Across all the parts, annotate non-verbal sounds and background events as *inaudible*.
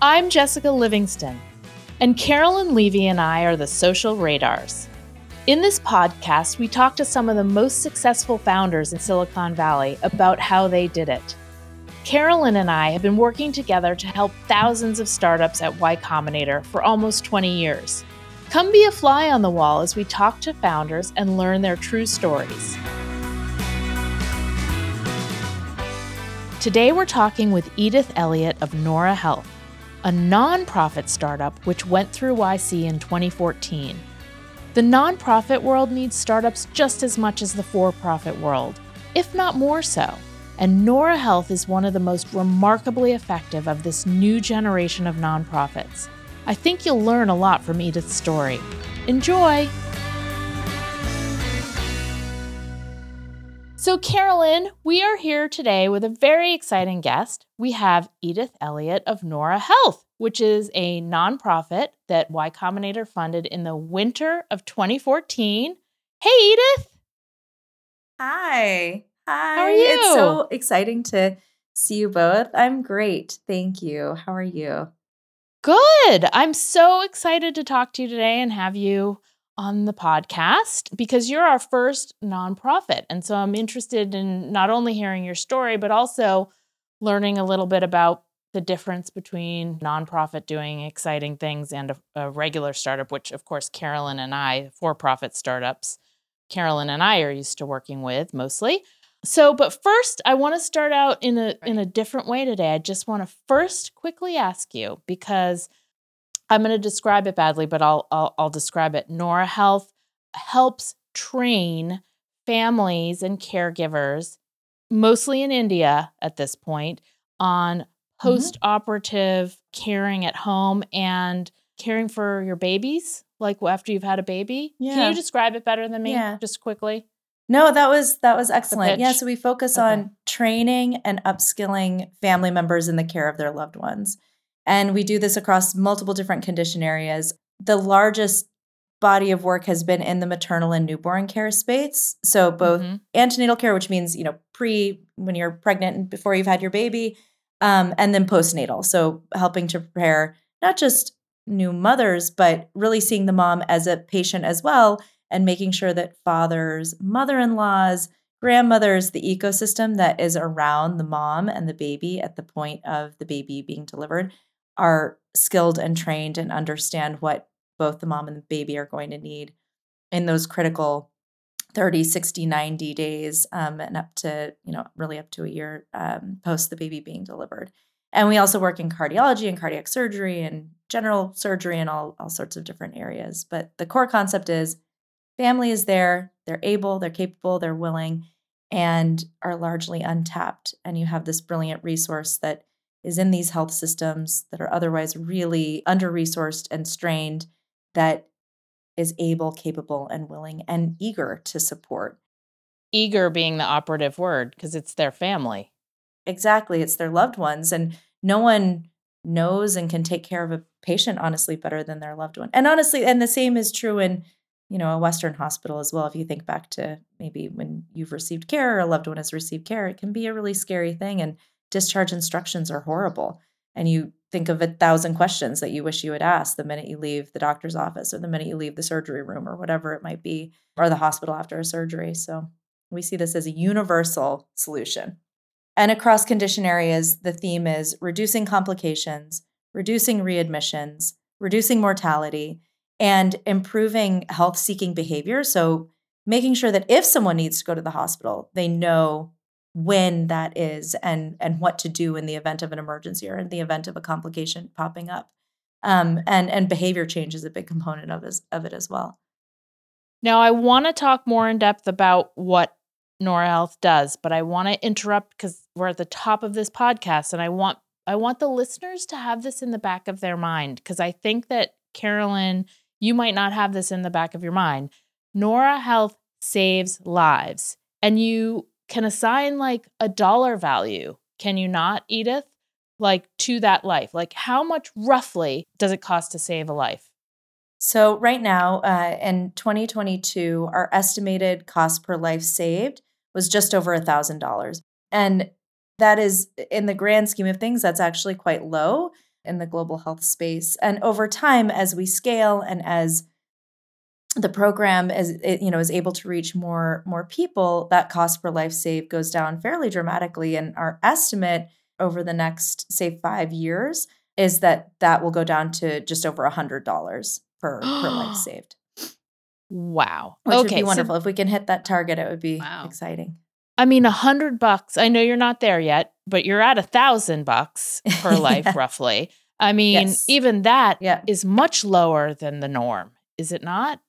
I'm Jessica Livingston, and Carolyn Levy and I are the Social Radars. In this podcast, we talk to some of the most successful founders in Silicon Valley about how they did it. Carolyn and I have been working together to help thousands of startups at Y Combinator for almost 20 years. Come be a fly on the wall as we talk to founders and learn their true stories. Today, we're talking with Edith Elliott of Noora Health a nonprofit startup which went through YC in 2014. The nonprofit world needs startups just as much as the for profit world, if not more so. And Noora Health is one of the most remarkably effective of this new generation of nonprofits. I think you'll learn a lot from Edith's story. Enjoy! So, Carolyn, we are here today with a very exciting guest. We have Edith Elliott of Noora Health, which is a nonprofit that Y Combinator funded in the winter of 2014. Hey, Edith. Hi. Hi. How are you? It's so exciting to see you both. I'm great. Thank you. How are you? Good. I'm so excited to talk to you today and have you on the podcast because you're our first nonprofit. And so I'm interested in not only hearing your story, but also learning a little bit about the difference between nonprofit doing exciting things and a, a regular startup, which, of course, Carolyn and I, for profit startups, Carolyn and I are used to working with mostly. So, but first, I want to start out in a in a different way today. I just want to first quickly ask you because I'm going to describe it badly, but I'll, I'll, I'll describe it. Noora Health helps train families and caregivers, mostly in India at this point, on post operative mm-hmm. caring at home and caring for your babies, like after you've had a baby. Yeah. Can you describe it better than me? Yeah. Just quickly. No, that was that was excellent. Yeah, so we focus okay. on training and upskilling family members in the care of their loved ones. And we do this across multiple different condition areas. The largest body of work has been in the maternal and newborn care space. So both mm-hmm. antenatal care, which means, you know, pre when you're pregnant and before you've had your baby, um, and then postnatal. So helping to prepare not just new mothers, but really seeing the mom as a patient as well and making sure that fathers, mother-in-laws, grandmothers, the ecosystem that is around the mom and the baby at the point of the baby being delivered are skilled and trained and understand what both the mom and the baby are going to need in those critical 30 60 90 days um, and up to you know really up to a year um, post the baby being delivered. And we also work in cardiology and cardiac surgery and general surgery and all, all sorts of different areas. But the core concept is family is there they're able they're capable they're willing and are largely untapped. And you have this brilliant resource that is in these health systems that are otherwise really under resourced and strained that is able, capable, and willing and eager to support. Eager being the operative word because it's their family. Exactly. It's their loved ones. And no one knows and can take care of a patient honestly better than their loved one. And honestly, and the same is true in you know a western hospital as well if you think back to maybe when you've received care or a loved one has received care it can be a really scary thing and discharge instructions are horrible. And you think of a thousand questions that you wish you had asked the minute you leave the doctor's office or the minute you leave the surgery room or whatever it might be, or the hospital after a surgery. So we see this as a universal solution. And across condition areas, the theme is reducing complications, reducing readmissions, reducing mortality, and improving health seeking behavior. So making sure that if someone needs to go to the hospital, they know when that is and and what to do in the event of an emergency or in the event of a complication popping up. Um, and and behavior change is a big component of, as, of it as well. Now i want to talk more in depth about what noora health does but i want to interrupt because we're at the top of this podcast and i want i want the listeners to have this in the back of their mind because i think that carolyn you might not have this in the back of your mind. Noora health saves lives and you can assign like a dollar value, can you not, Edith? Like to that life? Like how much roughly does it cost to save a life? So, right now uh, in 2022, our estimated cost per life saved was just over a $1,000. And that is, in the grand scheme of things, that's actually quite low. in the global health space. And over time, as we scale and as the program is you know is able to reach more more people that cost per life saved goes down fairly dramatically and our estimate over the next say 5 years is that that will go down to just over a $100 per per life *gasps* saved wow which okay, would be wonderful so, if we can hit that target it would be wow. exciting I mean, a hundred bucks. I know you're not there yet, but you're at a thousand bucks per *laughs* life, yeah. roughly. I mean, yes. even that yeah. is much lower than the norm, is it not?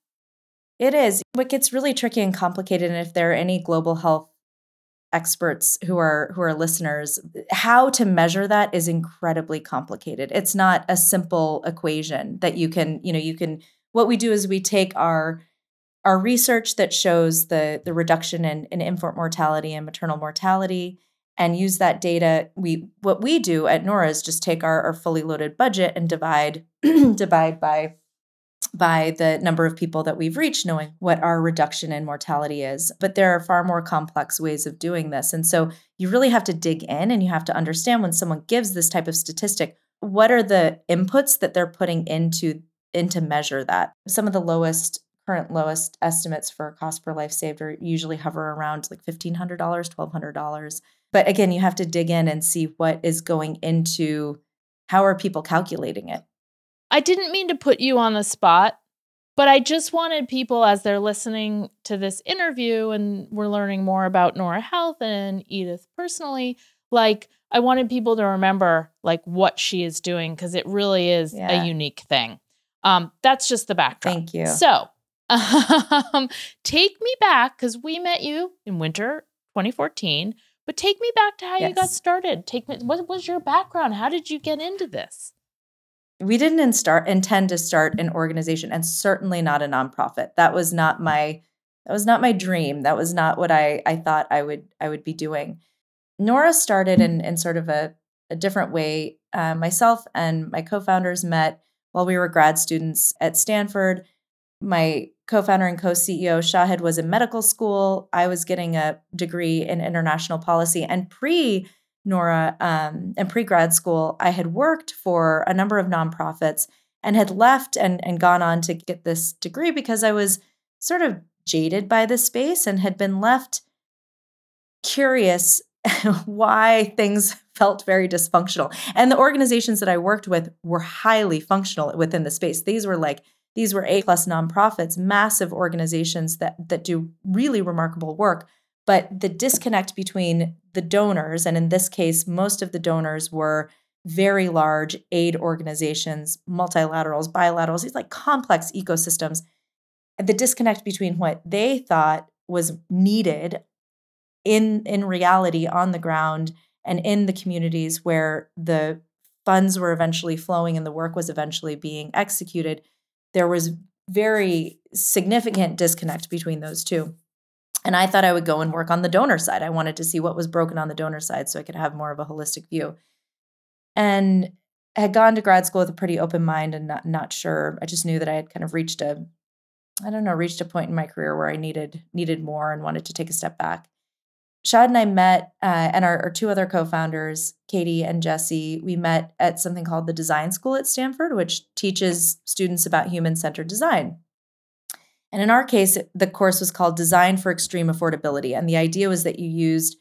It is. What gets really tricky and complicated, and if there are any global health experts who are who are listeners, how to measure that is incredibly complicated. It's not a simple equation that you can, you know, you can what we do is we take our our research that shows the the reduction in, in infant mortality and maternal mortality and use that data we what we do at noora is just take our, our fully loaded budget and divide *clears throat* divide by by the number of people that we've reached, knowing what our reduction in mortality is. But there are far more complex ways of doing this. And so you really have to dig in and you have to understand when someone gives this type of statistic, what are the inputs that they're putting into into measure that. Some of the lowest current lowest estimates for cost per life saved are usually hover around like $1500 $1200 but again you have to dig in and see what is going into how are people calculating it I didn't mean to put you on the spot, but I just wanted people as they're listening to this interview and we're learning more about Noora Health and Edith personally, like I wanted people to remember like what she is doing because it really is yeah. a unique thing. Um, that's just the backdrop. Thank you. So, *laughs* um, take me back because we met you in winter 2014. But take me back to how yes. you got started. Take me. What was your background? How did you get into this? We didn't intend to start an organization and certainly not a nonprofit. That was not my that was not my dream. That was not what i i thought i would i would be doing. Noora started in in sort of a, a different way. Uh, myself and my co-founders met while we were grad students at stanford. My co-founder and co-ceo shahid was in medical school. I was getting a degree in international policy. And pre Noora, um, in pre grad school, I had worked for a number of nonprofits and had left and, and gone on to get this degree because I was sort of jaded by this space and had been left curious *laughs* why things felt very dysfunctional. And the organizations that I worked with were highly functional within the space. These were like these were A plus nonprofits, massive organizations that that do really remarkable work. But the disconnect between the donors, and in this case, most of the donors were very large aid organizations, multilaterals, bilaterals, these like complex ecosystems. The disconnect between what they thought was needed in, in reality on the ground and in the communities where the funds were eventually flowing and the work was eventually being executed, there was very significant disconnect between those two. And I thought I would go and work on the donor side. I wanted to see what was broken on the donor side so I could have more of a holistic view. And I had gone to grad school with a pretty open mind and not not sure. I just knew that I had kind of reached a I don't know, reached a point in my career where I needed needed more and wanted to take a step back. Shad and I met, uh, and our, our, two other co-founders, Katie and Jesse, we met at something called the Design School at Stanford, which teaches students about human-centered design. And in our case, the course was called Design for Extreme Affordability. And the idea was that you used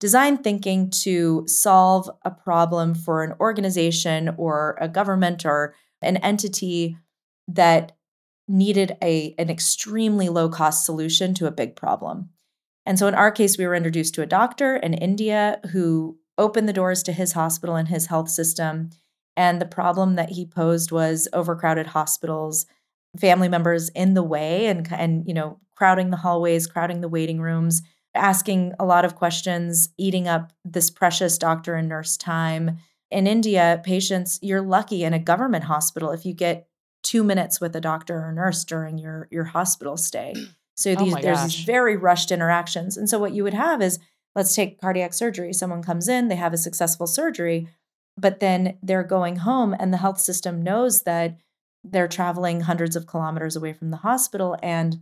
design thinking to solve a problem for an organization or a government or an entity that needed a, an extremely low cost solution to a big problem. And so in our case, we were introduced to a doctor in India who opened the doors to his hospital and his health system. And the problem that he posed was overcrowded hospitals family members in the way and and you know crowding the hallways crowding the waiting rooms asking a lot of questions eating up this precious doctor and nurse time. In india patients you're lucky in a government hospital if you get two minutes with a doctor or nurse during your your hospital stay. *clears throat* So oh these, oh there's these very rushed interactions. And so what you would have is let's take cardiac surgery. Someone comes in they have a successful surgery but then they're going home and the health system knows that they're traveling hundreds of kilometers away from the hospital and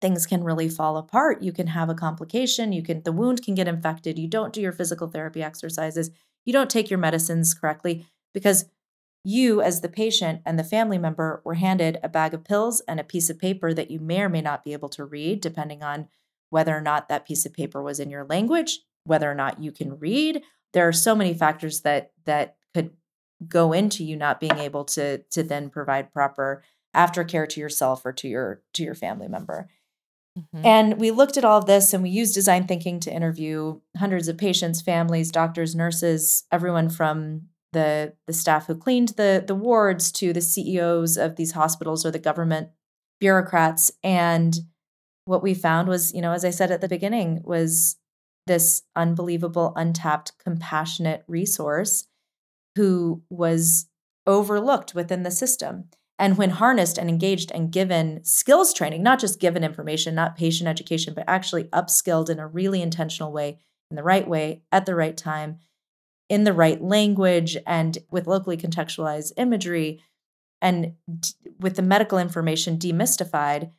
things can really fall apart you can have a complication you can the wound can get infected you don't do your physical therapy exercises you don't take your medicines correctly because you, as the patient and the family member, were handed a bag of pills and a piece of paper that you may or may not be able to read, depending on whether or not that piece of paper was in your language, whether or not you can read. There are so many factors that that go into you not being able to to then provide proper aftercare to yourself or to your to your family member. Mm-hmm. And we looked at all of this and we used design thinking to interview hundreds of patients, families, doctors, nurses, everyone from the, the staff who cleaned the, the wards to the CEOs of these hospitals or the government bureaucrats. And what we found was, you know, as I said at the beginning, was this unbelievable, untapped, compassionate resource who was overlooked within the system. And when harnessed and engaged and given skills training, not just given information, not patient education, but actually upskilled in a really intentional way, in the right way, at the right time, in the right language, and with locally contextualized imagery, and d- with the medical information demystified,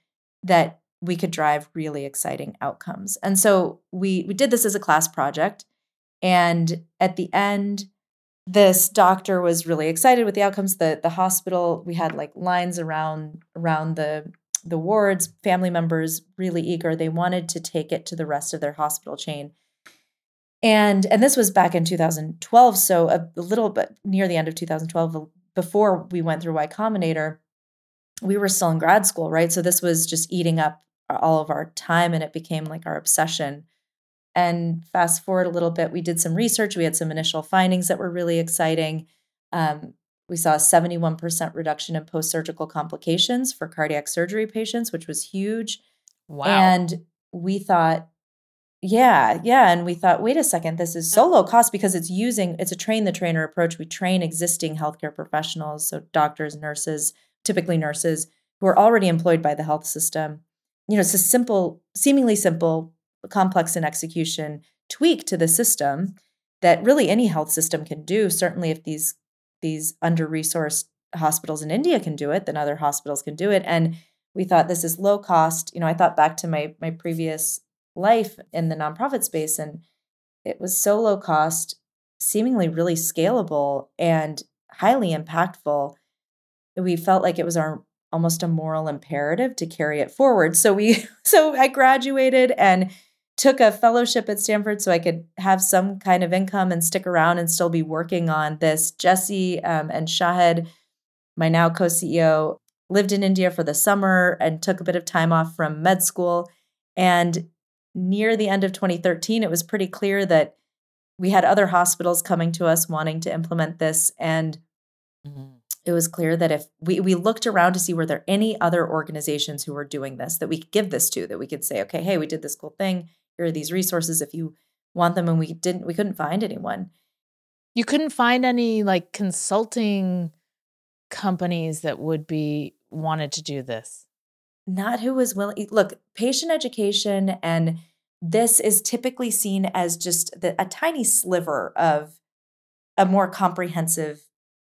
that we could drive really exciting outcomes. And so we we did this as a class project. And at the end, this doctor was really excited with the outcomes. The the hospital, we had like lines around around the the wards, family members really eager. They wanted to take it to the rest of their hospital chain. And and this was back in 2012, so a, a little bit near the end of 2012 uh, before we went through Y Combinator, we were still in grad school, right? So this was just eating up all of our time and it became like our obsession and fast forward a little bit, we did some research. We had some initial findings that were really exciting. Um, we saw a 71% reduction in post surgical complications for cardiac surgery patients, which was huge. Wow. And we thought, yeah, yeah. And we thought, wait a second, this is so low cost because it's using, it's a train the trainer approach. We train existing healthcare professionals, so doctors, nurses, typically nurses, who are already employed by the health system. You know, it's a simple, seemingly simple complex in execution tweak to the system that really any health system can do. Certainly, if these these under resourced hospitals in India can do it, then other hospitals can do it. And we thought this is low cost. You know, I thought back to my my previous life in the nonprofit space, and it was so low cost, seemingly really scalable and highly impactful. We felt like it was our almost a moral imperative to carry it forward. So we *laughs* so I graduated and took a fellowship at Stanford so I could have some kind of income and stick around and still be working on this. Jesse um, and Shahid, my now co CEO, lived in India for the summer and took a bit of time off from med school. And near the end of 2013, it was pretty clear that we had other hospitals coming to us wanting to implement this. And mm-hmm. it was clear that if we, we looked around to see were there any other organizations who were doing this that we could give this to, that we could say, okay, hey, we did this cool thing here are these resources if you want them and we didn't we couldn't find anyone. You couldn't find any like consulting companies that would be wanted to do this? Not who was willing look patient education and this is typically seen as just the, a tiny sliver of a more comprehensive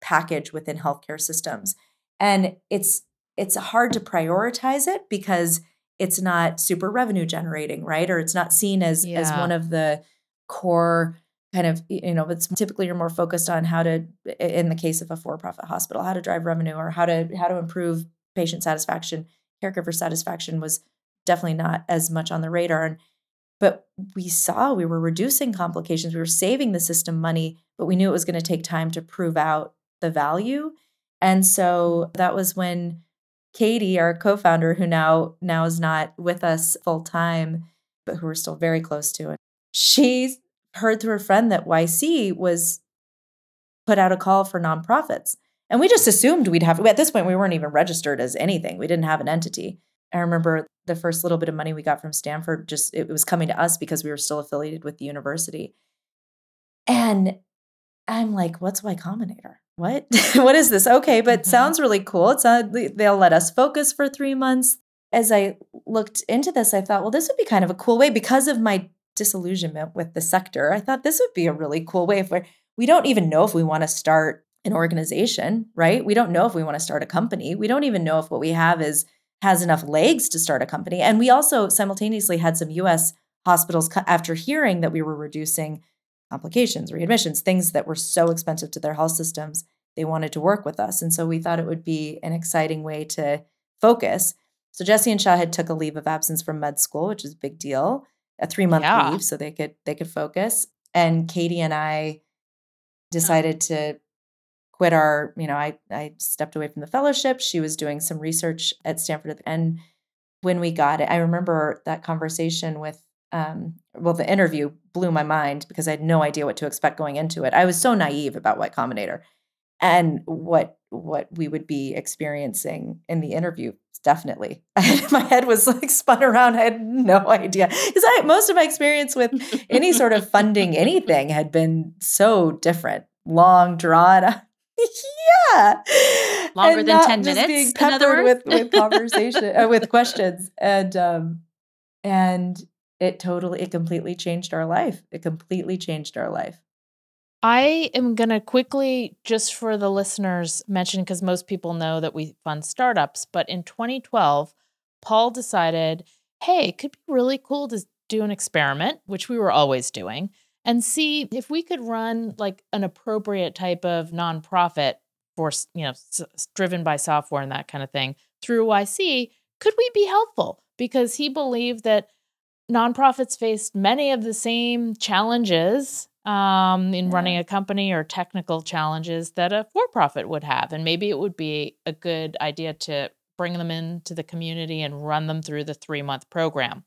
package within healthcare systems. And it's it's hard to prioritize it because it's not super revenue generating, right? Or it's not seen as yeah. as one of the core kind of you know it's typically you're more focused on how to in the case of a for-profit hospital how to drive revenue or how to how to improve patient satisfaction caregiver satisfaction was definitely not as much on the radar and but we saw we were reducing complications we were saving the system money but we knew it was going to take time to prove out the value and so that was when Katie, our co-founder, who now now is not with us full time, but who we're still very close to, she heard through a friend that YC was put out a call for nonprofits. And we just assumed we'd have, at this point, we weren't even registered as anything. We didn't have an entity. I remember the first little bit of money we got from Stanford, just it was coming to us because we were still affiliated with the university. And I'm like, what's Y Combinator? What? *laughs* What is this? Okay but mm-hmm. sounds really cool. It's not, they'll let us focus for three months. As i looked into this i thought well this would be kind of a cool way because of my disillusionment with the sector. I thought this would be a really cool way if we're we don't even know if we want to start an organization right? We don't know if we want to start a company. We don't even know if what we have is has enough legs to start a company. And we also simultaneously had some us hospitals after hearing that we were reducing complications, readmissions, things that were so expensive to their health systems, they wanted to work with us. And so we thought it would be an exciting way to focus. So Jesse and Shahid took a leave of absence from med school, which is a big deal, a three month yeah. leave, so they could they could focus. And Katie and I decided to quit our, you know, I I stepped away from the fellowship. She was doing some research at Stanford, and when we got it, I remember that conversation with um, well, the interview blew my mind because I had no idea what to expect going into it. I was so naive about Y Combinator and what what we would be experiencing in the interview. Definitely, *laughs* my head was like spun around. I had no idea because I most of my experience with any sort of funding anything had been so different, long drawn. *laughs* yeah, longer and than ten minutes. Being peppered with with conversation uh, with questions and um and it totally it completely changed our life. It completely changed our life. I am going to quickly, just for the listeners, mention because most people know that we fund startups, but in 2012, Paul decided, hey, it could be really cool to do an experiment, which we were always doing, and see if we could run like an appropriate type of nonprofit for, you know, s- driven by software and that kind of thing through YC. Could we be helpful? Because he believed that nonprofits faced many of the same challenges um, in yeah. running a company or technical challenges that a for profit would have. And maybe it would be a good idea to bring them into the community and run them through the three month program.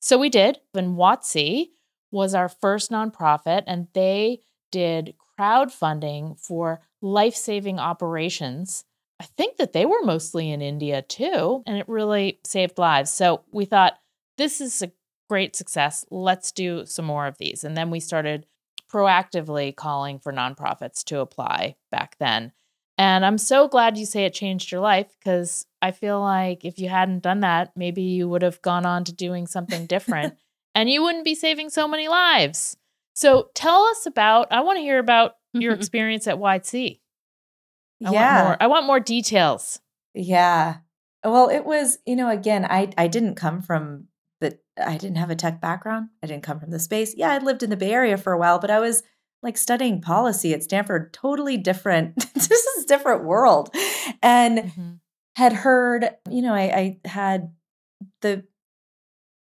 So we did. And Watsi was our first nonprofit, and they did crowdfunding for life saving operations. I think that they were mostly in India too, and it really saved lives. So we thought, this is a great success. Let's do some more of these. And then we started proactively calling for nonprofits to apply back then. And I'm so glad you say it changed your life because I feel like if you hadn't done that, maybe you would have gone on to doing something different *laughs* and you wouldn't be saving so many lives. So tell us about, I want to hear about your mm-hmm. experience at YC. I yeah. Want more, I want more details. Yeah. Well, it was, you know, again, I I didn't come from I didn't have a tech background. I didn't come from the space. Yeah, I'd lived in the Bay Area for a while, but I was like studying policy at Stanford, totally different. *laughs* this is a different world. And mm-hmm. had heard, you know, I, I had the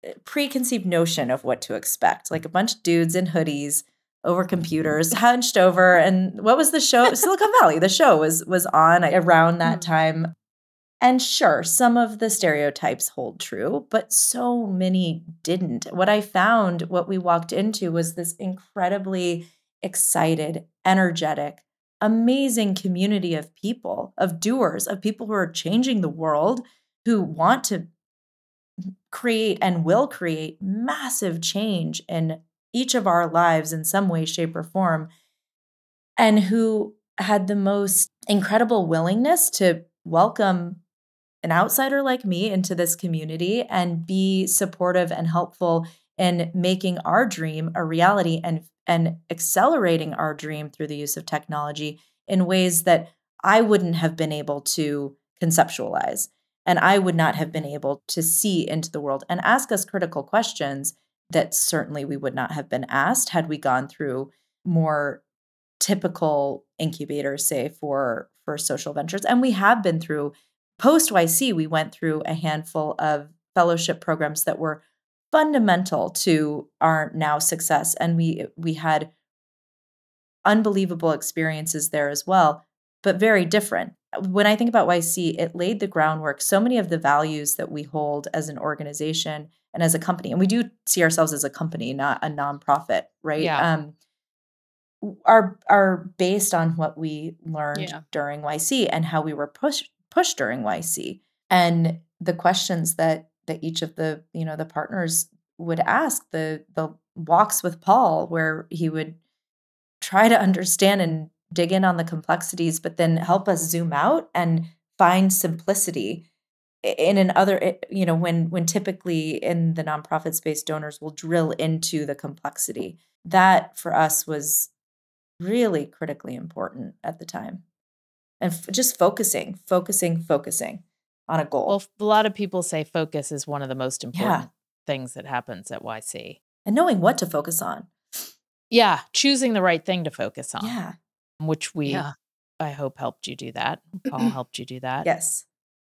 eh, preconceived notion of what to expect, like a bunch of dudes in hoodies over computers, hunched over. And what was the show? *laughs* Silicon Valley. The show was was on around that mm-hmm. time. And sure, some of the stereotypes hold true, but so many didn't. What I found, what we walked into, was this incredibly excited, energetic, amazing community of people, of doers, of people who are changing the world, who want to create and will create massive change in each of our lives in some way, shape, or form, and who had the most incredible willingness to welcome an outsider like me into this community and be supportive and helpful in making our dream a reality and and accelerating our dream through the use of technology in ways that I wouldn't have been able to conceptualize and I would not have been able to see into the world and ask us critical questions that certainly we would not have been asked had we gone through more typical incubators say for for social ventures. And we have been through post YC, we went through a handful of fellowship programs that were fundamental to our now success. And we we had unbelievable experiences there as well, but very different. When I think about YC, it laid the groundwork. So many of the values that we hold as an organization and as a company, and we do see ourselves as a company, not a nonprofit, right? Yeah. Um, are are based on what we learned yeah. during YC and how we were pushed push during YC and the questions that that each of the you know the partners would ask the the walks with Paul where he would try to understand and dig in on the complexities but then help us zoom out and find simplicity in an other you know when when typically in the nonprofit space donors will drill into the complexity. That for us was really critically important at the time and f- just focusing, focusing, focusing on a goal. Well, a lot of people say focus is one of the most important yeah. things that happens at YC. And knowing what to focus on. Yeah, choosing the right thing to focus on. Yeah. Which we yeah. I hope helped you do that. Paul *clears throat* helped you do that. Yes.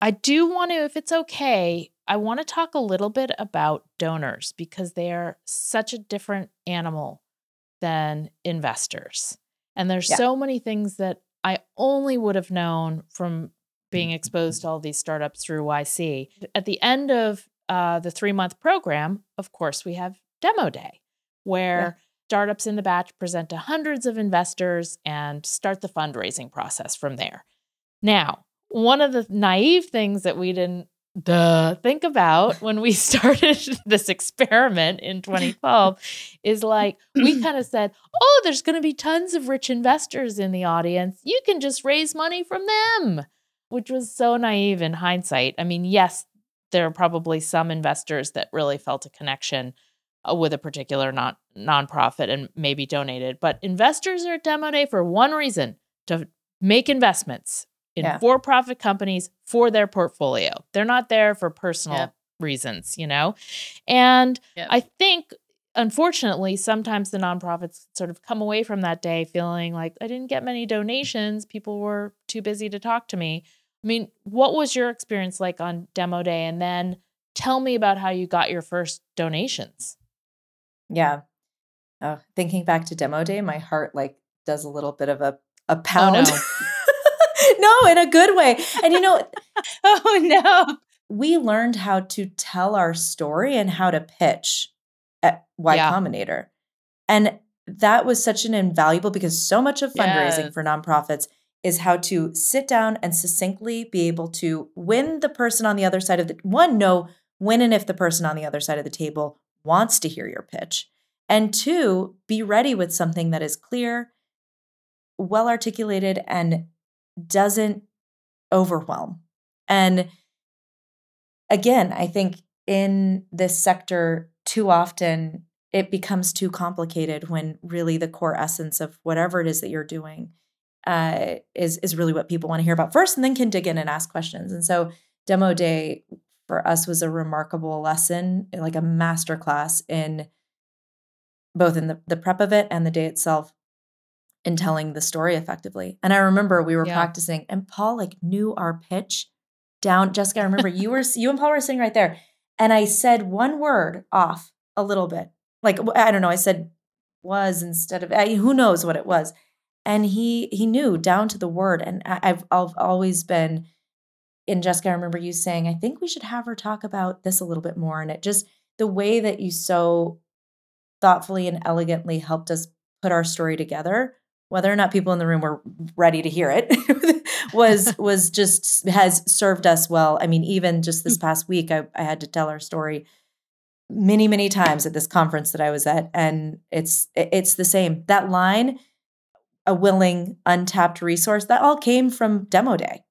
I do want to, if it's okay, I want to talk a little bit about donors because they are such a different animal than investors. And there's yeah. so many things that I only would have known from being exposed to all these startups through YC. At the end of uh, the three month program, of course, we have demo day where yeah. startups in the batch present to hundreds of investors and start the fundraising process from there. Now, one of the naive things that we didn't duh, think about when we *laughs* started *laughs* this experiment in 2012 is like we *clears throat* kind of said, oh, there's going to be tons of rich investors in the audience. You can just raise money from them, which was so naive in hindsight. I mean, yes, there are probably some investors that really felt a connection uh, with a particular non nonprofit and maybe donated, but investors are at Demo Day for one reason to make investments in yeah. for profit companies for their portfolio. They're not there for personal yep. reasons, you know? And yep. I think, unfortunately, sometimes the nonprofits sort of come away from that day feeling like I didn't get many donations. People were too busy to talk to me. I mean, what was your experience like on demo day? And then tell me about how you got your first donations. Yeah. Oh, thinking back to demo day, my heart like does a little bit of a, a oh, pound. Oh, *laughs* *laughs* no. in a good way. And you know, *laughs* oh no. We learned how to tell our story and how to pitch at Y yeah. Combinator. And that was such an invaluable because so much of fundraising yes. for nonprofits is how to sit down and succinctly be able to win the person on the other side of the one know when and if the person on the other side of the table wants to hear your pitch and two be ready with something that is clear well articulated and doesn't overwhelm. And again, I think in this sector, too often it becomes too complicated when really the core essence of whatever it is that you're doing uh, is is really what people want to hear about first, and then can dig in and ask questions. And so, demo day for us was a remarkable lesson, like a master class in both in the, the prep of it and the day itself in telling the story effectively. And I remember we were yeah. practicing and Paul like knew our pitch down. Jessica, I remember you were you and Paul were sitting right there. And I said one word off a little bit. Like I don't know, I said was instead of I, who knows what it was. And he he knew down to the word. And I, I've I've always been in Jessica, I remember you saying, I think we should have her talk about this a little bit more. And it just the way that you so thoughtfully and elegantly helped us put our story together whether or not people in the room were ready to hear it *laughs* was *laughs* was just has served us well i mean even just this mm. past week I, I had to tell our story many many times at this conference that i was at and it's it's the same that line a willing untapped resource that all came from demo day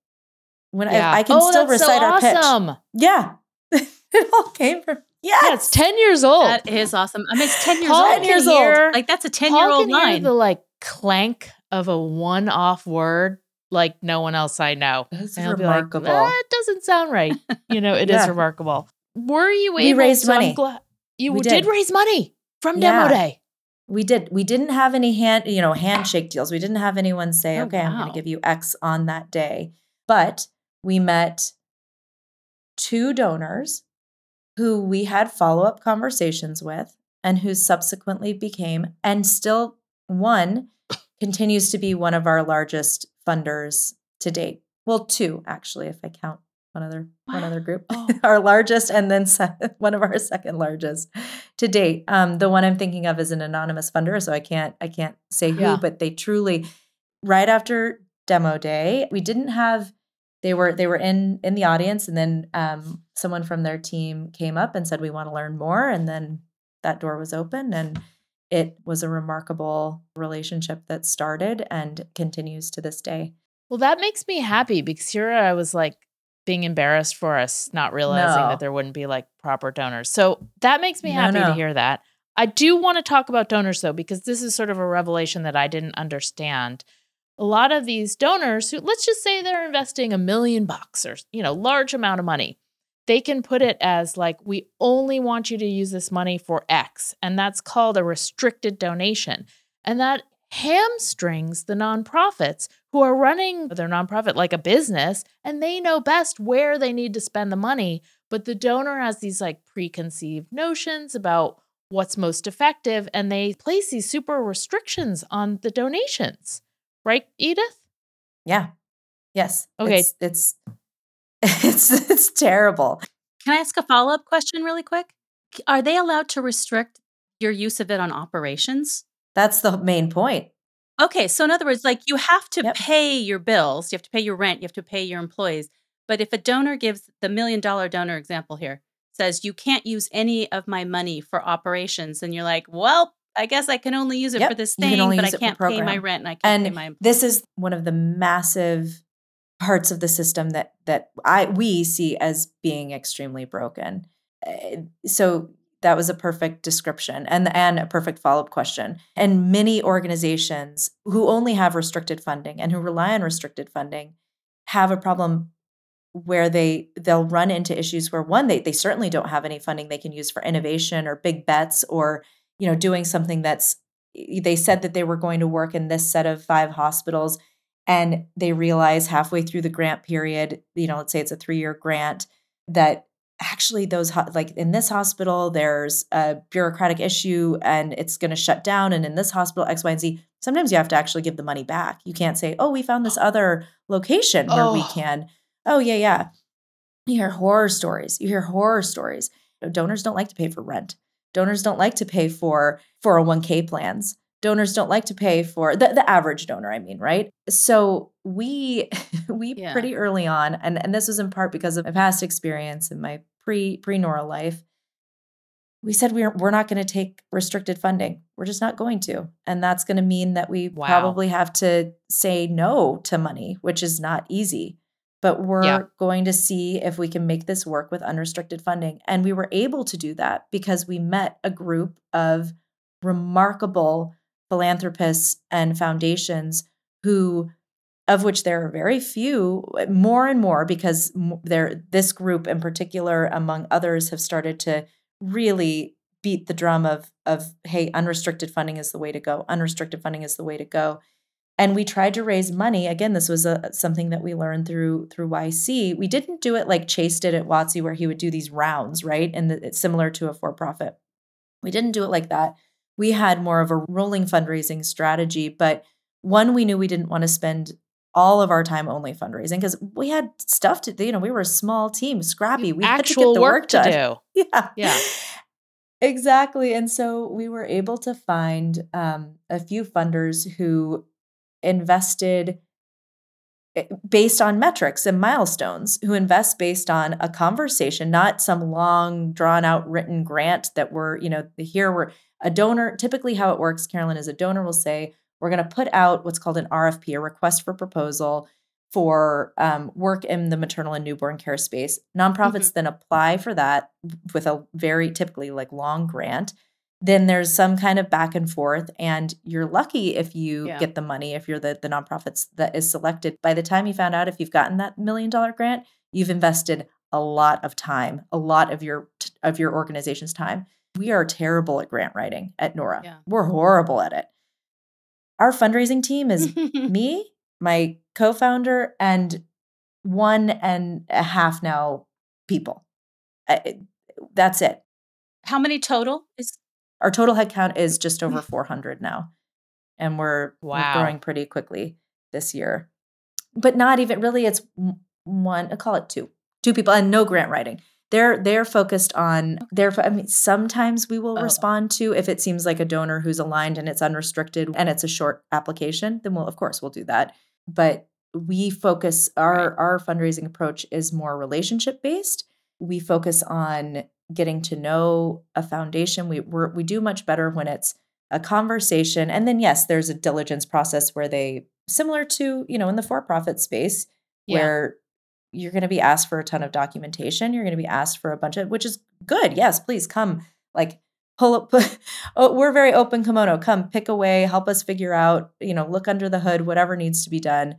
when yeah. I, I, can oh, still recite so our pitch yeah *laughs* it all came from Yes. Yeah, it's 10 years old. That is awesome. I mean, it's 10 years Paul old. 10 years old. Like, that's a 10 year old line. the like clank of a one off word like no one else I know. That's remarkable. Like, that doesn't sound right. You know, it yeah. is remarkable. Were you we able raised money. Gla- you did. did. raise money from yeah. demo day. We did. We didn't have any hand, you know, handshake deals. We didn't have anyone say, oh, "Okay, wow. I'm going to give you X on that day." But we met two donors who we had follow-up conversations with and who subsequently became and still one continues to be one of our largest funders to date. Well, two actually, if I count one other one other group, oh. *laughs* our largest, and then *laughs* one of our second largest to date. Um, the one I'm thinking of is an anonymous funder, so I can't I can't say who, yeah. but they truly right after demo day, we didn't have they were they were in in the audience, and then um, someone from their team came up and said we want to learn more, and then that door was open and it was a remarkable relationship that started and continues to this day. Well, that makes me happy because here I was like being embarrassed for us not realizing no. that there wouldn't be like proper donors. So that makes me happy no, no. to hear that. I do want to talk about donors though, because this is sort of a revelation that I didn't understand. A lot of these donors who, let's just say they're investing a million bucks or, you know, large amount of money they can put it as like, we only want you to use this money for X. And that's called a restricted donation. And that hamstrings the nonprofits who are running their nonprofit like a business and they know best where they need to spend the money. But the donor has these like preconceived notions about what's most effective and they place these super restrictions on the donations. Right, Edith? Yeah. Yes. Okay. It's it's *laughs* it's, it's terrible. Can I ask a follow-up question really quick? Are they allowed to restrict your use of it on operations? That's the main point. Okay, so in other words, like you have to yep. pay your bills, you have to pay your rent, you have to pay your employees. But if a donor gives the million dollar donor example here, says you can't use any of my money for operations, and you're like, well, I guess I can only use it yep. for this thing, but I can't pay my rent and I can't and pay my. Employees. This is one of the massive parts of the system that that I we see as being extremely broken. Eh, so that was a perfect description and and a perfect follow-up question. And many organizations who only have restricted funding and who rely on restricted funding have a problem where they they'll run into issues where one they they certainly don't have any funding they can use for innovation or big bets or you know doing something that's they said that they were going to work in this set of five hospitals and they realize halfway through the grant period you know let's say it's a 3 year grant that actually those like in this hospital there's a bureaucratic issue and it's going to shut down and in this hospital x y and z sometimes you have to actually give the money back. You can't say oh we found this other location where oh. we can. Oh yeah yeah. You hear horror stories you hear horror stories. Donors don't like to pay for rent. Donors don't like to pay for 401k plans donors don't like to pay for the, the average donor i mean right so we *laughs* we yeah. pretty early on and and this was in part because of my past experience and my pre pre Noora life, we said we're we're not going to take restricted funding. We're just not going to. And that's going to mean that we wow. probably have to say no to money, which is not easy. But we're yeah. going to see if we can make this work with unrestricted funding. And we were able to do that because we met a group of remarkable philanthropists and foundations who of which there are very few, more and more, because there this group in particular, among others, have started to really beat the drum of of hey, unrestricted funding is the way to go. Unrestricted funding is the way to go. And we tried to raise money. Again, this was a, something that we learned through through YC. We didn't do it like Chase did at Watsi, where he would do these rounds, right? And it's similar to a for profit. We didn't do it like that. We had more of a rolling fundraising strategy, but one, we knew we didn't want to spend all of our time only fundraising because we had stuff to you know we were a small team scrappy we actual had to get the work, work done. to do. *laughs* Yeah. Yeah. Exactly and so we were able to find um, a few funders who invested eh, based on metrics and milestones who invest based on a conversation not some long drawn out written grant that we're you know here we're a donor typically how it works carolyn is a donor will say we're going to put out what's called an RFP, a request for proposal for um, work in the maternal and newborn care space. Nonprofits mm-hmm. then apply for that with a very typically like long grant. Then there's some kind of back and forth, and you're lucky if you yeah. get the money, if you're the, the nonprofits that is selected. By the time you found out if you've gotten that million dollar grant, you've invested a lot of time, a lot of your of your organization's time. We are terrible at grant writing at Noora. Yeah. We're horrible at it. Our fundraising team is *laughs* me, my co founder, and one and a half now people. That's it. How many total is? Our total headcount is just over *laughs* 400 now. And we're, wow. we're growing pretty quickly this year. But not even really, it's one, I call it two, two people, and no grant writing they're they're focused on their i mean sometimes we will oh. respond to if it seems like a donor who's aligned and it's unrestricted and it's a short application then we'll of course we'll do that but we focus our right. our fundraising approach is more relationship based we focus on getting to know a foundation we we do much better when it's a conversation and then yes there's a diligence process where they similar to you know in the for profit space yeah. where you're going to be asked for a ton of documentation. You're going to be asked for a bunch of, which is good. Yes, please come. Like pull up. *laughs* oh, we're very open kimono. Come pick away, help us figure out. You know, look under the hood, whatever needs to be done.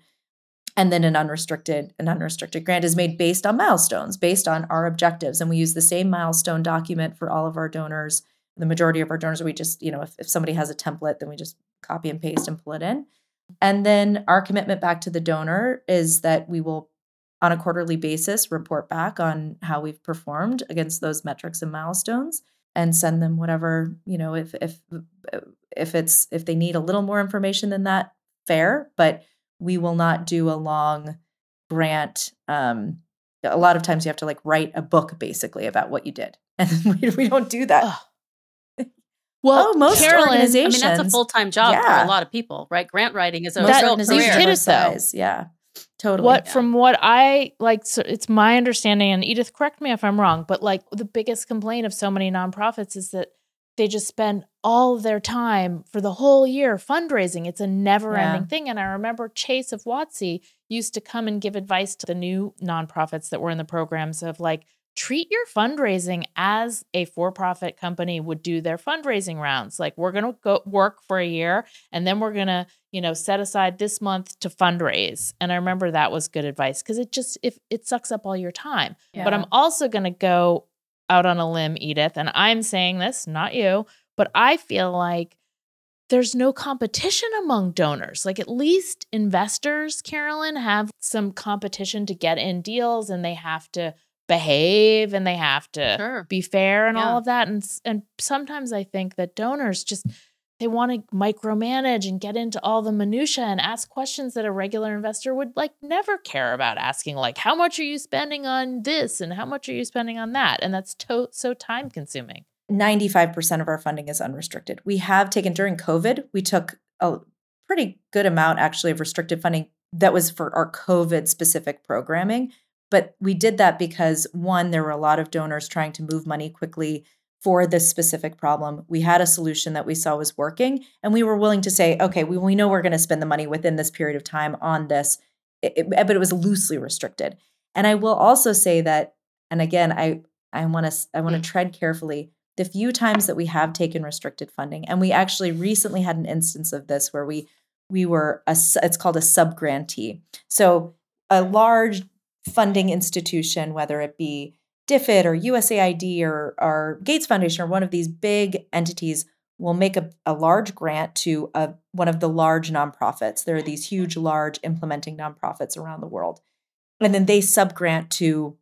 And then an unrestricted, an unrestricted grant is made based on milestones, based on our objectives, and we use the same milestone document for all of our donors. The majority of our donors, we just, you know, if, if somebody has a template, then we just copy and paste and pull it in. And then our commitment back to the donor is that we will, on a quarterly basis, report back on how we've performed against those metrics and milestones and send them whatever, you know, if if if it's if they need a little more information than that, fair, but we will not do a long grant um a lot of times you have to like write a book basically about what you did *laughs* and we, we don't do that Ugh. Well, oh, most Carolyn, organizations. I mean, that's a full time job yeah. for a lot of people, right? Grant writing is a most real career. Hit it, though. Yeah, totally. What yeah. from what I like, so it's my understanding, and Edith, correct me if I'm wrong, but like the biggest complaint of so many nonprofits is that they just spend all their time for the whole year fundraising. It's a never ending yeah. thing. And I remember Chase of Watsi used to come and give advice to the new nonprofits that were in the programs of like, treat your fundraising as a for-profit company would do their fundraising rounds like we're going to go work for a year and then we're going to you know set aside this month to fundraise and i remember that was good advice because it just if it sucks up all your time yeah. but i'm also going to go out on a limb edith and i'm saying this not you but i feel like there's no competition among donors. Like at least investors, Carolyn, have some competition to get in deals and they have to behave and they have to sure. be fair and yeah. all of that and and sometimes i think that donors just they want to micromanage and get into all the minutia and ask questions that a regular investor would like never care about asking like how much are you spending on this and how much are you spending on that and that's to- so time consuming 95% of our funding is unrestricted we have taken during covid we took a pretty good amount actually of restricted funding that was for our covid specific programming but we did that because one, there were a lot of donors trying to move money quickly for this specific problem. We had a solution that we saw was working, and we were willing to say, okay, we, we know we're going to spend the money within this period of time on this, it, it, but it was loosely restricted. And I will also say that, and again, I I want to I want to mm. tread carefully. The few times that we have taken restricted funding, and we actually recently had an instance of this where we we were a it's called a sub grantee. So a large funding institution, whether it be DFID or USAID or, or Gates Foundation or one of these big entities, will make a, a large grant to a, one of the large nonprofits. There are these huge, large implementing nonprofits around the world. And then they subgrant to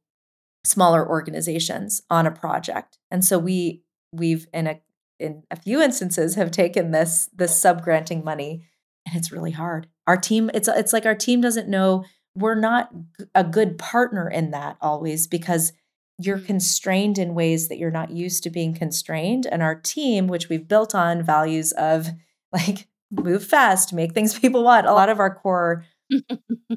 smaller organizations on a project. And so we we've in a in a few instances have taken this this subgranting money and it's really hard. Our team it's it's like our team doesn't know we're not a good partner in that always because you're mm. constrained in ways that you're not used to being constrained. And our team, which we've built on values of *laughs* like move fast, make things *laughs* people want, a lot of our core *laughs*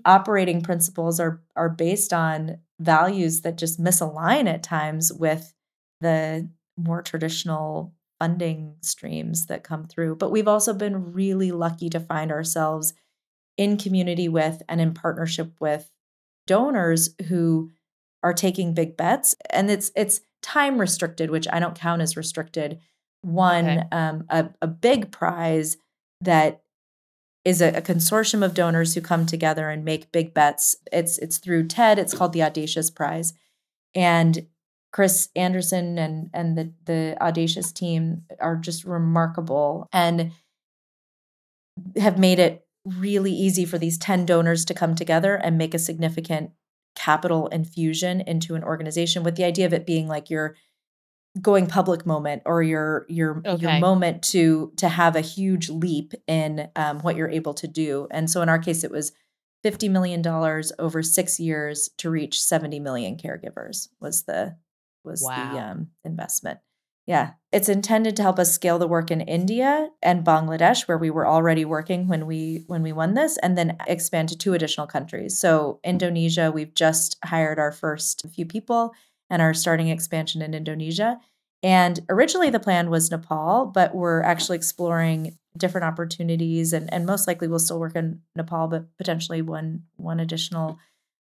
operating principles are are based on values that just misalign at times with the more traditional funding streams that come through. But we've also been really lucky to find ourselves in community with and in partnership with donors who are taking big bets and it's it's time restricted which i don't count as restricted one okay. um, a, a big prize that is a, a, consortium of donors who come together and make big bets it's it's through ted it's called the audacious prize and chris anderson and and the the audacious team are just remarkable and have made it really easy for these 10 donors to come together and make a significant capital infusion into an organization with the idea of it being like your going public moment or your your okay. your moment to to have a huge leap in um, what you're able to do and so in our case it was 50 million dollars over six years to reach 70 million caregivers was the was wow. the um, investment yeah, it's intended to help us scale the work in India and Bangladesh where we were already working when we when we won this and then expand to two additional countries. So Indonesia, we've just hired our first few people and are starting expansion in Indonesia. And originally the plan was Nepal, but we're actually exploring different opportunities and, and most likely we'll still work in Nepal, but potentially one one additional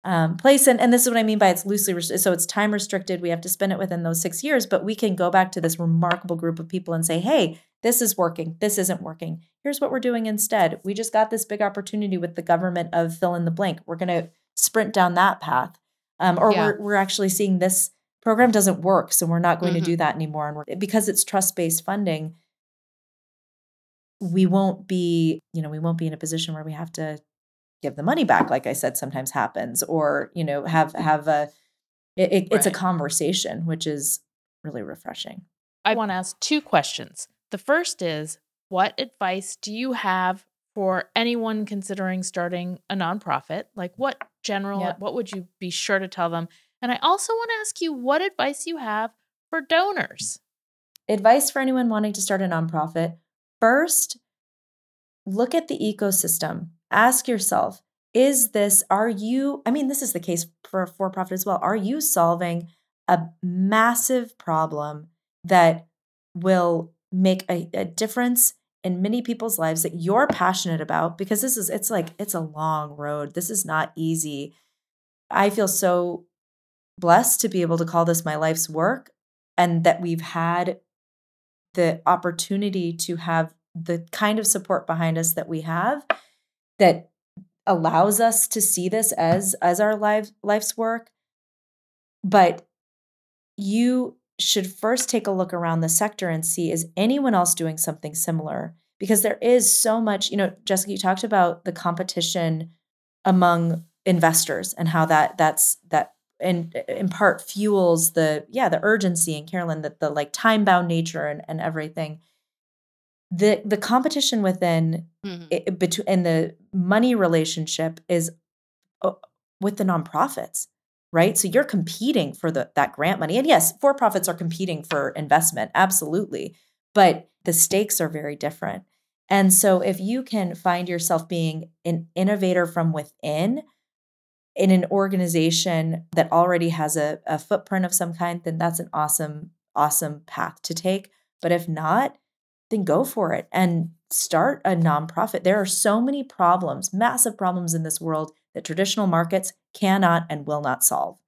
um, place. And, and this is what I mean by it's loosely. So it's time restricted. We have to spend it within those six years, but we can go back to this remarkable group of people and say, hey, this is working. This isn't working. Here's what we're doing instead. We just got this big opportunity with the government of fill in the blank. We're going to sprint down that path. Um, or yeah. we're, we're actually seeing this program doesn't work. So we're not going mm-hmm. to do mm-hmm. that anymore. And we're, because it's trust based funding, we won't be, you know, we won't be in a position where we have to give the money back like I said sometimes happens or, you know, have mm-hmm. have a it, it, it's a conversation which is really refreshing. I want to ask two questions. The first is what advice do you have for anyone considering starting a nonprofit? Like what general what would you be sure to tell them? And I also want to ask you what advice you have for donors. Advice for anyone wanting to start a nonprofit. First, look at the ecosystem. Ask yourself, is this, are you, I mean, this is the case for for profit as well. Are you solving a massive problem that will make a, a difference in many people's lives that you're passionate about? Because this is, it's like, it's a long road. This is not easy. I feel so blessed to be able to call this my life's work and that we've had the opportunity to have the kind of support behind us that we have that allows us to see this as as our life life's work. But you should first take a look around the sector and see is anyone else doing something similar? Because there is so much you know jessica you talked about the competition among investors and how that that's that in in part fuels the yeah the urgency in carolyn that the like time bound nature and, and everything. The the competition within mm-hmm. between and the money relationship is uh, with the nonprofits right so you're competing for the that grant money and yes for profits are competing for investment absolutely but the stakes are very different and so if you can find yourself being an innovator from within in an organization that already has a, a footprint of some kind, then that's an awesome, awesome path to take. But if not, then go for it and start a nonprofit. There are so many problems, massive problems in this world that traditional markets cannot and will not solve.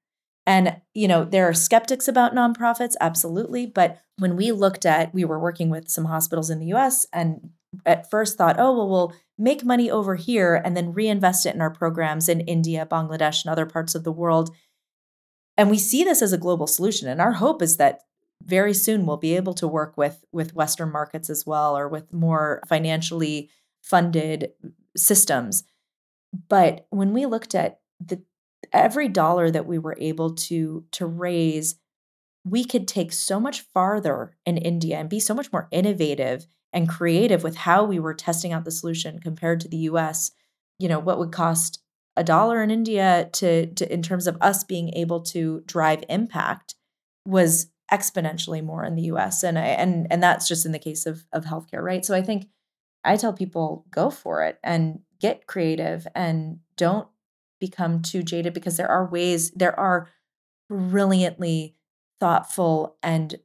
And, you know, there are skeptics about nonprofits, absolutely. But when we looked at, we were working with some hospitals in the US and at first thought, oh, well, we'll make money over here and then reinvest it in our programs in India, Bangladesh, and other parts of the world. And we see this as a global solution. And our hope is that very soon we'll be able to work with, with Western markets as well or with more financially funded systems. But when we looked at the every dollar that we were able to to raise, we could take so much farther in India and be so much more innovative and creative with how we were testing out the solution compared to the US. You know, what would cost a dollar in India to, to in terms of us being able to drive impact was exponentially more in the US. And I, and and that's just in the case of of healthcare, right? So I think I tell people go for it and get creative and don't become too jaded because there are ways, there are brilliantly thoughtful and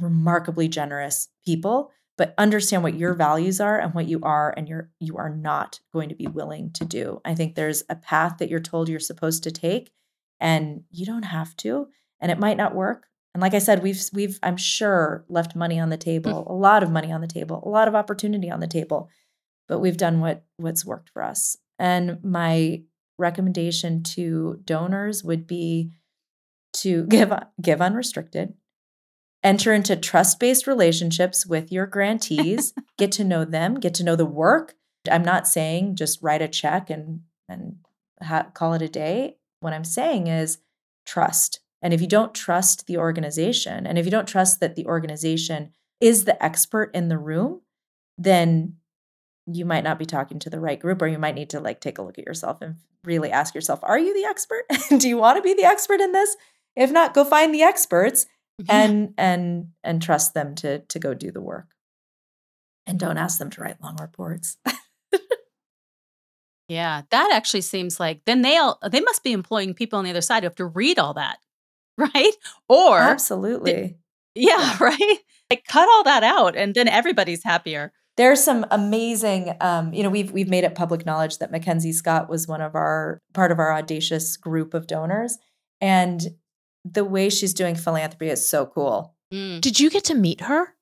remarkably generous people but understand what your values are and what you are and you're you are not going to be willing to do i think there's a path that you're told you're supposed to take and you don't have to and it might not work and like i said we've we've i'm sure left money on the table mm. a lot of money on the table a lot of opportunity on the table but we've done what what's worked for us and my recommendation to donors would be to *laughs* give give unrestricted enter into trust based relationships with your grantees, *laughs* get to know them, get to know the work. I'm not saying just write a check and, and ha- call it a day. What I'm saying is trust. And if you don't trust the organization, and if you don't trust that the organization is the expert in the room, then you might not be talking to the right group, or you might need to like take a look at yourself and really ask yourself, are you the expert? *laughs* Do you want to be the expert in this? If not, go find the experts mm-hmm. and and and trust them to to go do the work and don't ask them to write long reports *laughs* yeah that actually seems like then they all they must be employing people on the other side who have to read all that right or absolutely yeah, *laughs* right like cut all that out and then everybody's happier there's some amazing um, you know we've we've made it public knowledge that mackenzie scott was one of our part of our audacious group of donors and the way she's doing philanthropy is so cool. Mm. Did you get to meet her?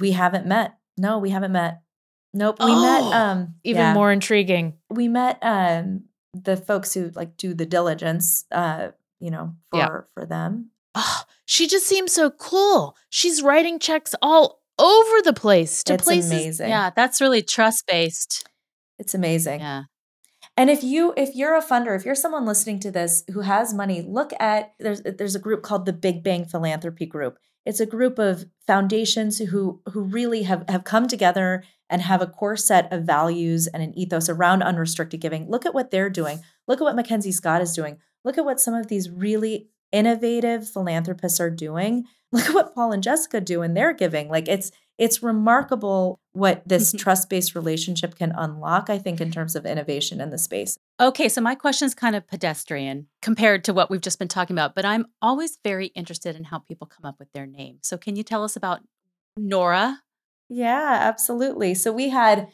We haven't met. No, we haven't met. Nope. We oh, met um even yeah. more intriguing. We met um the folks who like do the diligence uh, you know, for yeah. for them. Oh, she just seems so cool. She's writing checks all over the place to it's places. amazing. Yeah, that's really trust based. It's amazing. Yeah. And if you if you're a funder, if you're someone listening to this who has money, look at there's there's a group called the Big Bang Philanthropy Group. It's a group of foundations who who really have have come together and have a core set of values and an ethos around unrestricted giving. Look at what they're doing. Look at what Mackenzie Scott is doing. Look at what some of these really innovative philanthropists are doing. *laughs* Look at what Paul and Jessica do in their giving. Like it's it's remarkable what this mm-hmm. trust-based relationship can unlock i think in terms of innovation in the space okay so my question is kind of pedestrian compared to what we've just been talking about but i'm always very interested in how people come up with their name so can you tell us about noora yeah absolutely so we had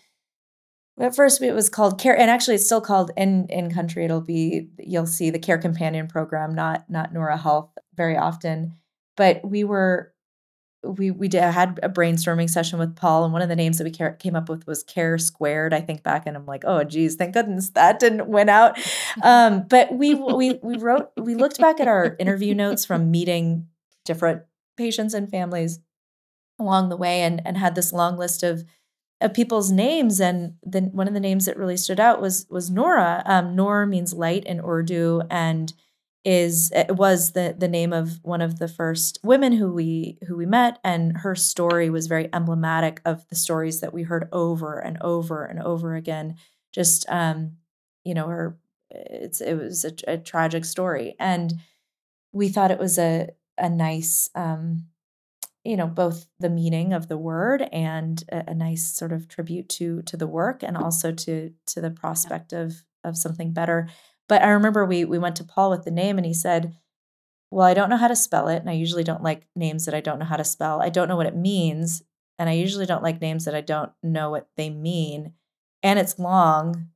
at first it was called care and actually it's still called in in country it'll be you'll see the care companion program not not noora health very often but we were we we did, had a brainstorming session with Paul, and one of the names that we came up with was Care Squared. I think back, and I'm like, oh, geez, thank goodness that didn't win out. *laughs* Um, but we we we wrote we looked back at our interview notes from meeting different patients and families along the way, and and had this long list of of people's names, and then one of the names that really stood out was was Noora. Um, Noor means light in Urdu, and is it was the the name of one of the first women who we who we met and her story was very emblematic of the stories that we heard over and over and over again just um you know her it's it was a, a tragic story and we thought it was a a nice um you know both the meaning of the word and a, a nice sort of tribute to to the work and also to to the prospect of of something better but I remember we we went to Paul with the name and he said, "Well, I don't know how to spell it, and I usually don't like names that I don't know how to spell. I don't know what it means, and I usually don't like names that I don't know what they mean, and it's long.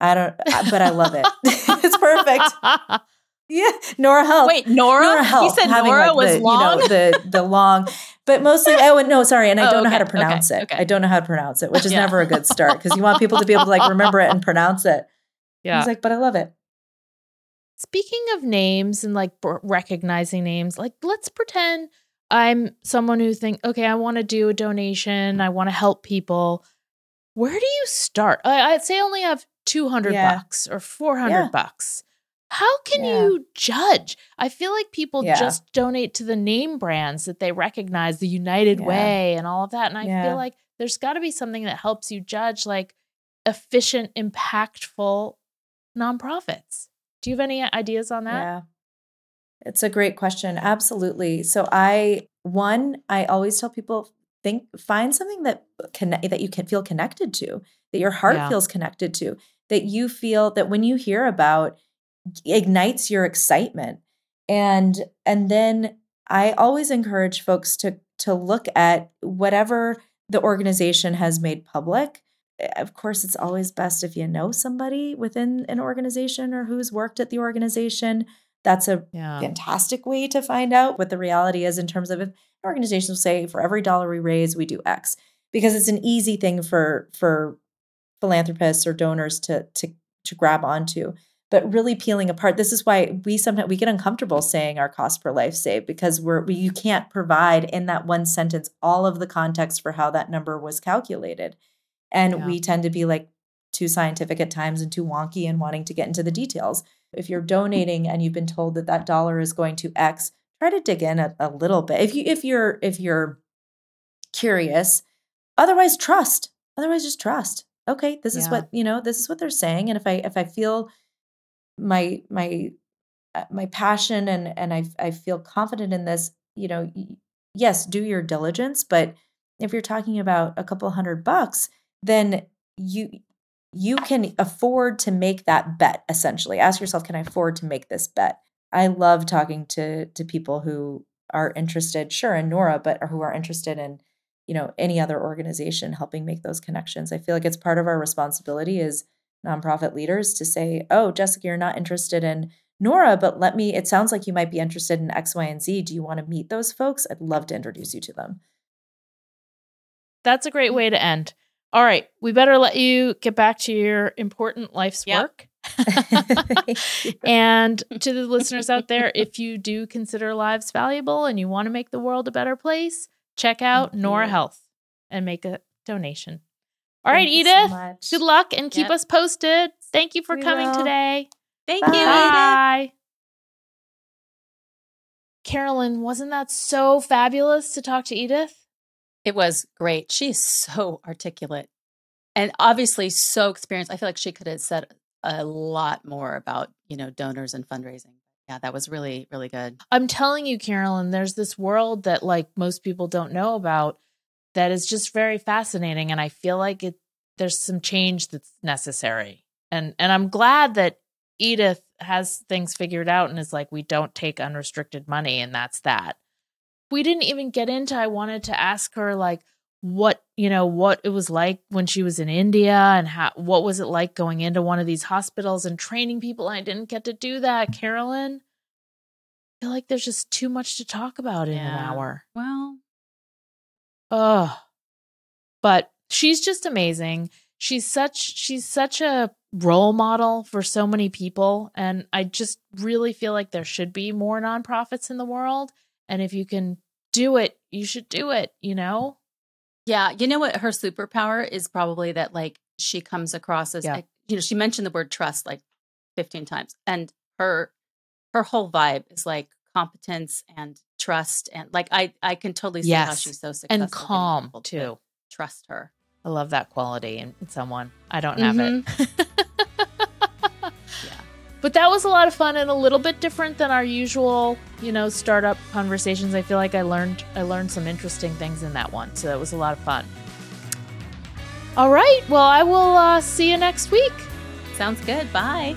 I don't but I love it. *laughs* it's perfect." *laughs* Yeah, Nora Health. Wait, Nora? Nora Health. You said Nora like was the, long. You know, the the long, but mostly. Oh no, sorry, and I *laughs* oh, don't okay, know how to pronounce okay, it. Okay. I don't know how to pronounce it, which is yeah. never a good start because you want people to be able to like remember it and pronounce it. Yeah. He's like, but I love it. Speaking of names and like recognizing names, like let's pretend I'm someone who think, okay, I want to do a donation, I want to help people. Where do you start? I, would say I only have 200 yeah. bucks or 400 yeah. bucks. How can yeah. you judge? I feel like people just donate to the name brands that they recognize, the United Way and all of that. And I feel like there's got to be something that helps you judge like efficient, impactful nonprofits. Do you have any ideas on that? Yeah. It's a great question. Absolutely. So I one, I always tell people think find something that connect that you can feel connected to, that your heart yeah. feels connected to, that you feel that when you hear about ignites your excitement. And and then I always encourage folks to to look at whatever the organization has made public Eh, of course, it's always best if you know somebody within an organization or who's worked at the organization. That's a yeah. fantastic way to find out what the reality is in terms of if organizations will say for every dollar we raise, we do X because it's an easy thing for for philanthropists or donors to to to grab onto. But really peeling apart, this is why we sometimes we get uncomfortable saying our cost per life saved because we're we, you can't provide in that one sentence all of the context for how that number was calculated. And yeah. we tend to be like too scientific at times and too wonky and wanting to get into the details. If you're donating and you've been told that that dollar is going to X, try to dig in a, a little bit. If you if you're if you're curious, otherwise trust. Otherwise just trust. Okay, this yeah. is what, you know, this is what they're saying and if I if I feel my my uh, my passion and and I I feel confident in this, you know, yes, do your diligence, but if you're talking about a couple hundred bucks, then you you can afford to make that bet essentially. Ask yourself can i afford to make this bet? I love talking to to people who are interested sure in noora but who are interested in you know any other organization helping make those connections. I feel like it's part of our responsibility as nonprofit leaders to say oh jessica you're not interested in noora but let me it sounds like you might be interested in x y and z do you want to meet those folks i'd love to introduce you to them that's a great way to end all right, we better let you get back to your important life's yep. work. *laughs* *laughs* and to the listeners out there, if you do consider lives valuable and you want to make the world a better place, check out Noora. Health and make a donation. All Thank right, Edith. So good luck and keep yep. us posted. Thank you for we coming will. today. Thank Bye. you. Bye. Carolyn, wasn't that so fabulous to talk to Edith? It was great. She's so articulate and obviously so experienced. I feel like she could have said a lot more about, you know, donors and fundraising. Yeah, that was really, really good. I'm telling you, Carolyn, there's this world that like most people don't know about that is just very fascinating. And I feel like it there's some change that's necessary. And and I'm glad that Edith has things figured out and is like, we don't take unrestricted money, and that's that. We didn't even get into, I wanted to ask her, like, what, you know, what it was like when she was in India and how, what was it like going into one of these hospitals and training people. I didn't get to do that, Carolyn. I feel like there's just too much to talk about in yeah. an hour. Well, oh, but she's just amazing. She's such, she's such a role model for so many people. And I just really feel like there should be more nonprofits in the world. And if you can do it, you should do it, you know? Yeah. You know what? Her superpower is probably that, like, she comes across as, yeah. you know, she mentioned the word trust like 15 times. And her, her whole vibe is like competence and trust. And like, I, I can totally see yes. how she's so successful. And calm too. To trust her. I love that quality in, someone. I don't have mm-hmm. it. *laughs* yeah. But that was a lot of fun and a little bit different than our usual, you know, startup conversations. I feel like I learned I learned some interesting things in that one. So that was a lot of fun. All right. Well, I will uh, see you next week. Sounds good. Bye.